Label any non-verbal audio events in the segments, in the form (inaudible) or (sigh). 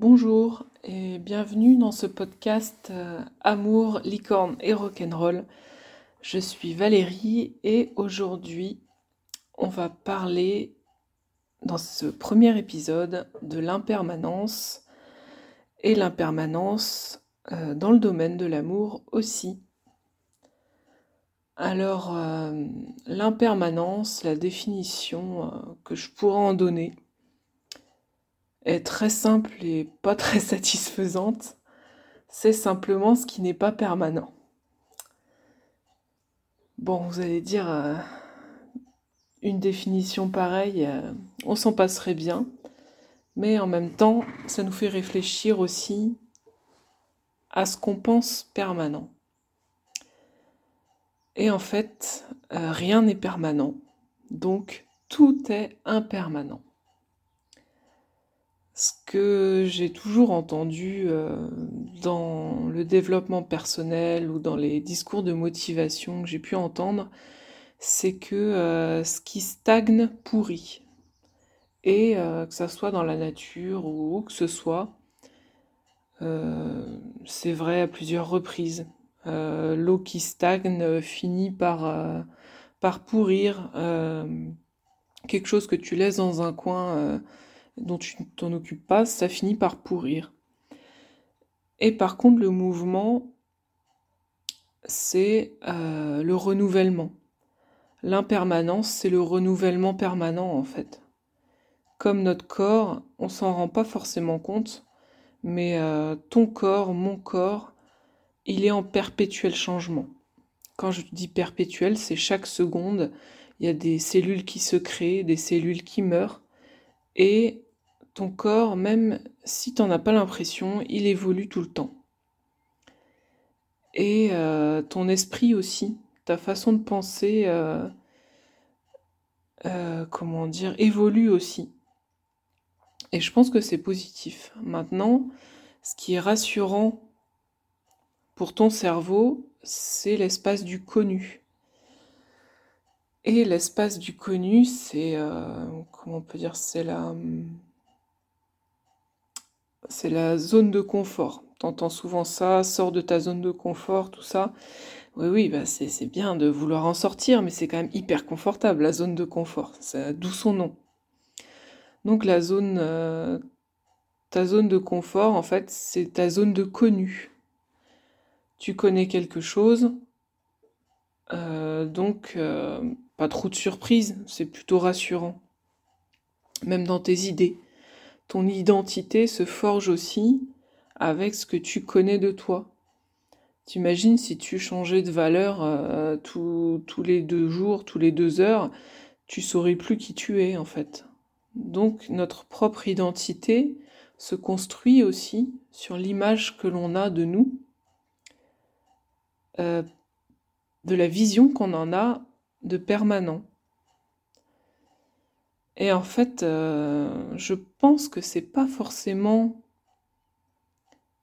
Bonjour et bienvenue dans ce podcast euh, Amour, licorne et rock'n'roll. Je suis Valérie et aujourd'hui on va parler dans ce premier épisode de l'impermanence et l'impermanence euh, dans le domaine de l'amour aussi. Alors euh, l'impermanence, la définition que je pourrais en donner, est très simple et pas très (laughs) satisfaisante. C'est simplement ce qui n'est pas permanent. Bon, vous allez dire, euh, une définition pareille, euh, on s'en passerait bien, mais en même temps, ça nous fait réfléchir aussi à ce qu'on pense permanent. Et en fait, euh, rien n'est permanent, donc tout est impermanent ce que j'ai toujours entendu euh, dans le développement personnel ou dans les discours de motivation que j'ai pu entendre, c'est que euh, ce qui stagne pourrit. Et euh, que ça soit dans la nature ou où que ce soit, c'est vrai à plusieurs reprises. L'eau qui stagne finit par pourrir. quelque chose que tu laisses dans un coin dont tu ne t'en occupes pas, ça finit par pourrir. Et par contre, le mouvement, c'est euh, le renouvellement. L'impermanence, c'est le renouvellement permanent en fait. Comme notre corps, on s'en rend pas forcément compte, mais euh, ton corps, mon corps, il est en perpétuel changement. Quand je dis perpétuel, c'est chaque seconde, il y a des cellules qui se créent, des cellules qui meurent, et ton corps, même si tu n'en as pas l'impression, il évolue tout le temps. Et euh, ton esprit aussi, ta façon de penser, euh, euh, comment dire, évolue aussi. Et je pense que c'est positif. Maintenant, ce qui est rassurant pour ton cerveau, c'est l'espace du connu. Et l'espace du connu, c'est, comment on peut dire, c'est la c'est la zone de confort. T'entends souvent ça, sors de ta zone de confort, tout ça. Oui, oui, bah c'est bien de vouloir en sortir, mais c'est quand même hyper confortable, la zone de confort. D'où son nom. Donc la zone, euh, ta zone de confort, en fait, c'est ta zone de connu. Tu connais quelque chose, euh, donc euh, pas trop de surprises, c'est plutôt rassurant. Même dans tes idées ton identité se forge aussi avec ce que tu connais de toi. T'imagines si tu changeais de valeur euh, tous les deux jours, tous les deux heures, tu saurais plus qui tu es en fait. Donc notre propre identité se construit aussi sur l'image que l'on a de nous, euh, de la vision qu'on en a de permanent. Et en fait, euh, je pense que c'est pas forcément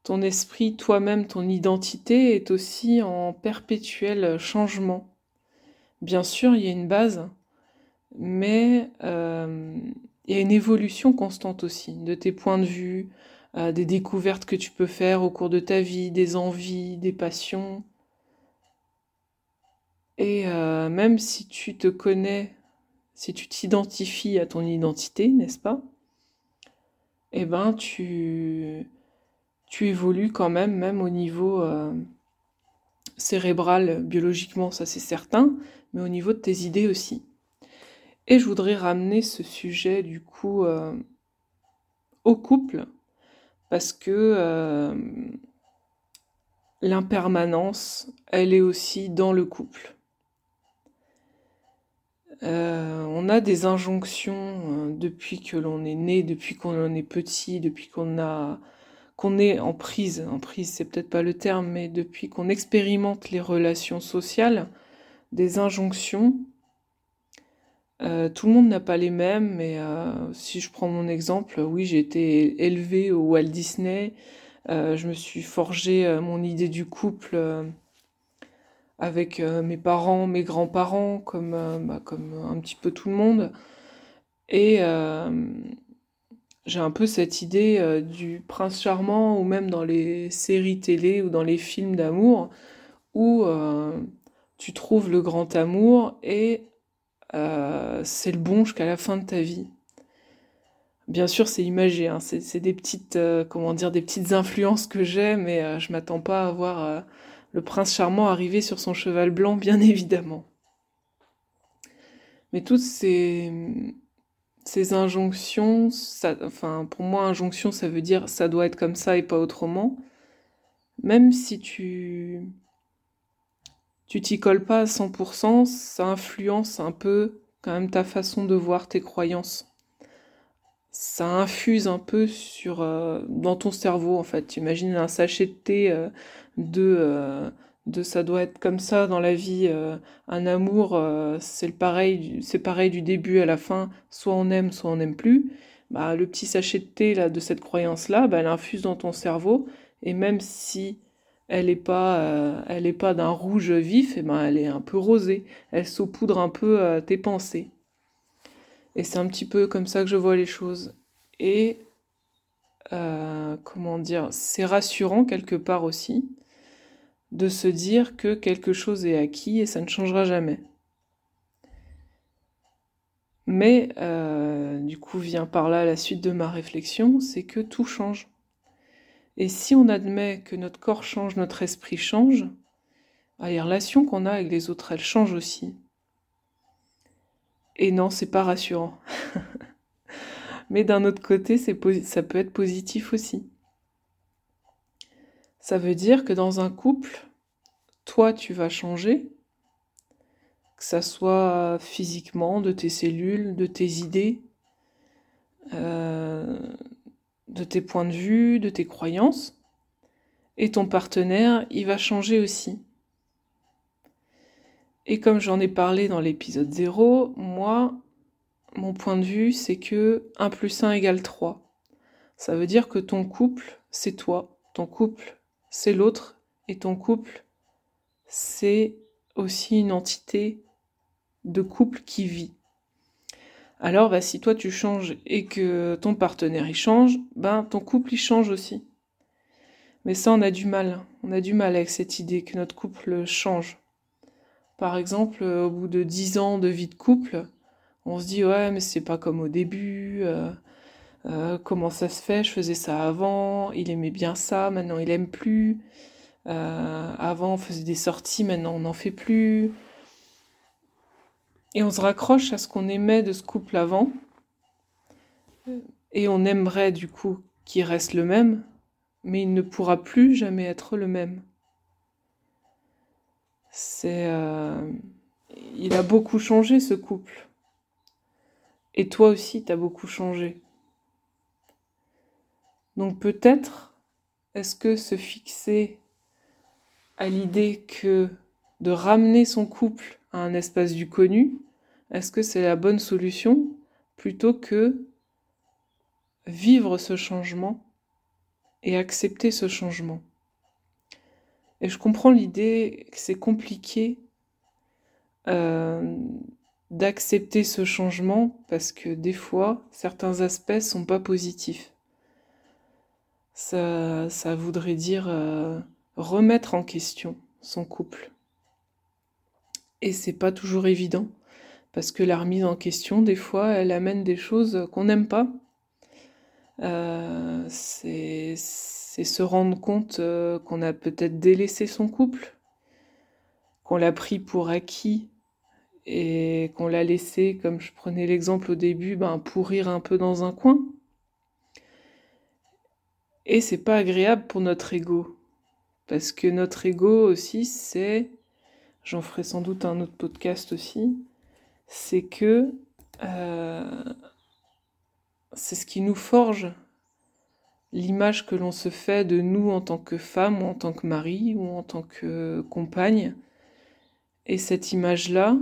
ton esprit, toi-même, ton identité est aussi en perpétuel changement. Bien sûr, il y a une base, mais euh, il y a une évolution constante aussi de tes points de vue, euh, des découvertes que tu peux faire au cours de ta vie, des envies, des passions. Et même si tu te connais si tu t'identifies à ton identité, n'est-ce pas? Eh ben, tu, tu évolues quand même, même au niveau euh, cérébral, biologiquement, ça c'est certain, mais au niveau de tes idées aussi. Et je voudrais ramener ce sujet du coup euh, au couple, parce que euh, l'impermanence, elle est aussi dans le couple. Euh, on a des injonctions euh, depuis que l'on est né, depuis qu'on est petit, depuis qu'on a qu'on est en prise. En prise, c'est peut-être pas le terme, mais depuis qu'on expérimente les relations sociales, des injonctions. Euh, tout le monde n'a pas les mêmes, mais si je prends mon exemple, oui, j'ai été élevée au Walt Disney. je me suis forgé mon idée du couple avec euh, mes parents, mes grands-parents, comme, euh, bah, comme un petit peu tout le monde. Et euh, j'ai un peu cette idée euh, du prince charmant, ou même dans les séries télé ou dans les films d'amour, où euh, tu trouves le grand amour et euh, c'est le bon jusqu'à la fin de ta vie. Bien sûr, c'est imagé, hein, c'est des petites, comment dire, des petites influences que j'ai, mais je m'attends pas à voir le prince charmant arriver sur son cheval blanc, bien (laughs) évidemment. Mais toutes ces, ces injonctions, enfin pour moi injonction ça veut dire ça doit être comme ça et pas autrement. Même si tu tu t'y colles pas à 100%, ça influence un peu quand même ta façon de voir tes croyances. Ça infuse un peu sur euh, dans ton cerveau en fait. Tu imagines un sachet de thé euh, de euh, de ça doit être comme ça dans la vie. Un amour, c'est pareil, c'est pareil du début à la fin. Soit on aime, soit on n'aime plus. Bah, le petit sachet de thé là de cette croyance là, bah, elle infuse dans ton cerveau et même si elle est pas, elle est pas d'un rouge vif, et ben elle est un peu rosée. Elle saupoudre un peu tes pensées. Et c'est un petit peu comme ça que je vois les choses. Et comment dire, c'est rassurant quelque part aussi de se dire que quelque chose est acquis et ça ne changera jamais. Mais euh, du coup vient par là la suite de ma réflexion, c'est que tout change. Et si on admet que notre corps change, notre esprit change, les relations qu'on a avec les autres, elles changent aussi. Et non, c'est pas rassurant. (laughs) Mais d'un autre côté, ça peut être positif aussi. Ça veut dire que dans un couple, toi, tu vas changer, que ça soit physiquement, de tes cellules, de tes idées, euh, de tes points de vue, de tes croyances, et ton partenaire, il va changer aussi. Et comme j'en ai parlé dans l'épisode 0, moi, mon point de vue, c'est que 1 plus 1 égale 3. Ça veut dire que ton couple, c'est toi, ton couple, c'est l'autre et ton couple, c'est aussi une entité de couple qui vit. Alors, bah, si toi tu changes et que ton partenaire y change, ben ton couple y change aussi. Mais ça, on a du mal. On a du mal avec cette idée que notre couple change. Par exemple, au bout de dix ans de vie de couple, on se dit ouais, mais c'est pas comme au début. Euh, euh, comment ça se fait? Je faisais ça avant. Il aimait bien ça. Maintenant, il aime plus. Euh, avant, on faisait des sorties, maintenant, on n'en fait plus. Et on se raccroche à ce qu'on aimait de ce couple avant. Et on aimerait, du coup, qu'il reste le même, mais il ne pourra plus jamais être le même. C'est. Euh, il a beaucoup changé, ce couple. Et toi aussi, t'as beaucoup changé. Donc peut-être, est-ce que se fixer à l'idée que de ramener son couple à un espace du connu, est-ce que c'est la bonne solution plutôt que vivre ce changement et accepter ce changement? Et je comprends l'idée que c'est compliqué euh, d'accepter ce changement parce que des fois, certains aspects sont pas positifs. Ça, voudrait dire euh, remettre en question son couple. Et c'est pas toujours évident, parce que la remise en question, des fois, elle amène des choses qu'on n'aime pas. Euh, c'est se rendre compte euh, qu'on a peut-être délaissé son couple, qu'on l'a pris pour acquis et qu'on l'a laissé, comme je prenais l'exemple au début, ben, pourrir un peu dans un coin. Et c'est pas agréable pour notre ego. Parce que notre ego aussi, c'est, j'en ferai sans doute un autre podcast aussi, c'est que euh, c'est ce qui nous forge l'image que l'on se fait de nous en tant que femme ou en tant que mari ou en tant que compagne. Et cette image-là,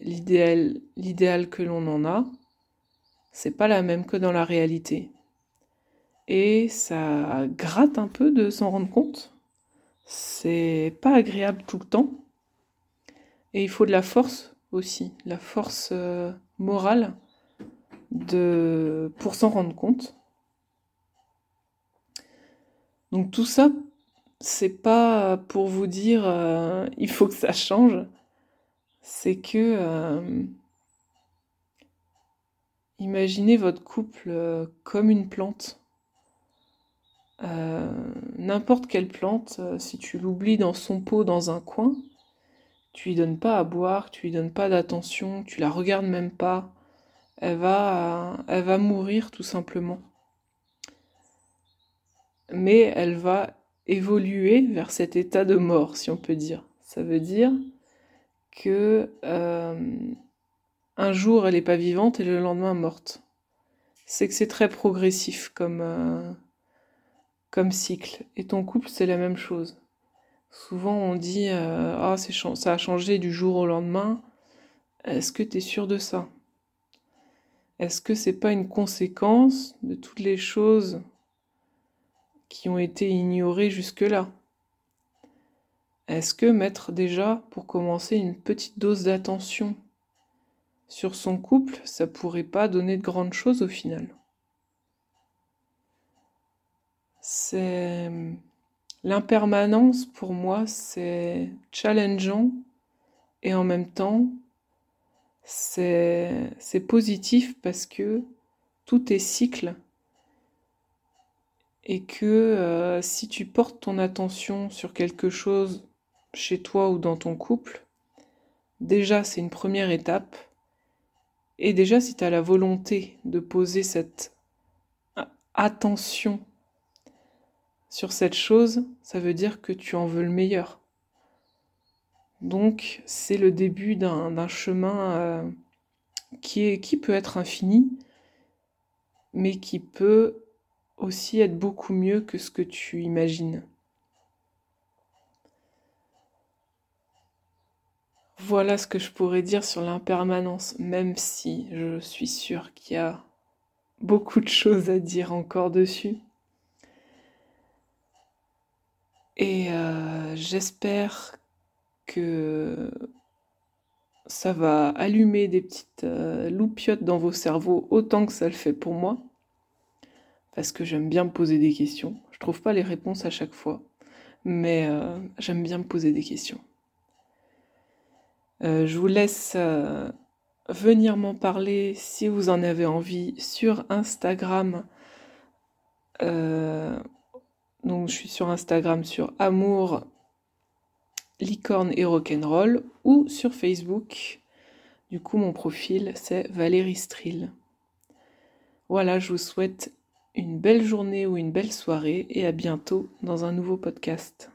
l'idéal, que l'on en a, c'est pas la même que dans la réalité. Et ça gratte un peu de s'en rendre compte c'est pas agréable tout le temps. Et il faut de la force aussi, la force euh, morale de, pour s'en rendre compte. Donc tout ça, c'est pas pour vous dire euh, il faut que ça change, c'est que euh, imaginez votre couple euh, comme une plante. N'importe quelle plante, si tu l'oublies dans son pot dans un coin, tu lui donnes pas à boire, tu lui donnes pas d'attention, tu la regardes même pas, elle va, elle va mourir tout simplement. Mais elle va évoluer vers cet état de mort, si on peut dire. Ça veut dire que euh, un jour elle n'est pas vivante et le lendemain morte. C'est que c'est très progressif comme, euh, comme cycle. Et ton couple, c'est la même chose. Souvent on dit euh, Ah, ça a changé du jour au lendemain. Est-ce que tu es sûr de ça? Est-ce que c'est pas une conséquence de toutes les choses qui ont été ignorées jusque-là. Est-ce que mettre déjà, pour commencer, une petite dose d'attention sur son couple, ça pourrait pas donner de grandes choses au final? C'est L'impermanence, pour moi, c'est challengeant et en même temps, c'est positif parce que tout est cycle et que euh, si tu portes ton attention sur quelque chose chez toi ou dans ton couple, déjà c'est une première étape. Et déjà si tu as la volonté de poser cette attention sur cette chose, ça veut dire que tu en veux le meilleur. Donc c'est le début d'un chemin euh, qui, peut être infini, mais qui peut aussi être beaucoup mieux que ce que tu imagines. Voilà ce que je pourrais dire sur l'impermanence, même si je suis sûre qu'il y a beaucoup de choses à dire encore dessus. Et euh, j'espère que ça va allumer des petites euh, loupiottes dans vos cerveaux autant que ça le fait pour moi. Parce que j'aime bien me poser des questions. Je trouve pas les réponses à chaque fois. Mais euh, j'aime bien me poser des questions. je vous laisse venir m'en parler si vous en avez envie sur Instagram. Donc je suis sur Instagram sur Amour, Licorne et Rock'n'Roll ou sur Facebook. Du coup mon profil c'est Valérie Strill. Voilà, je vous souhaite une belle journée ou une belle soirée et à bientôt dans un nouveau podcast.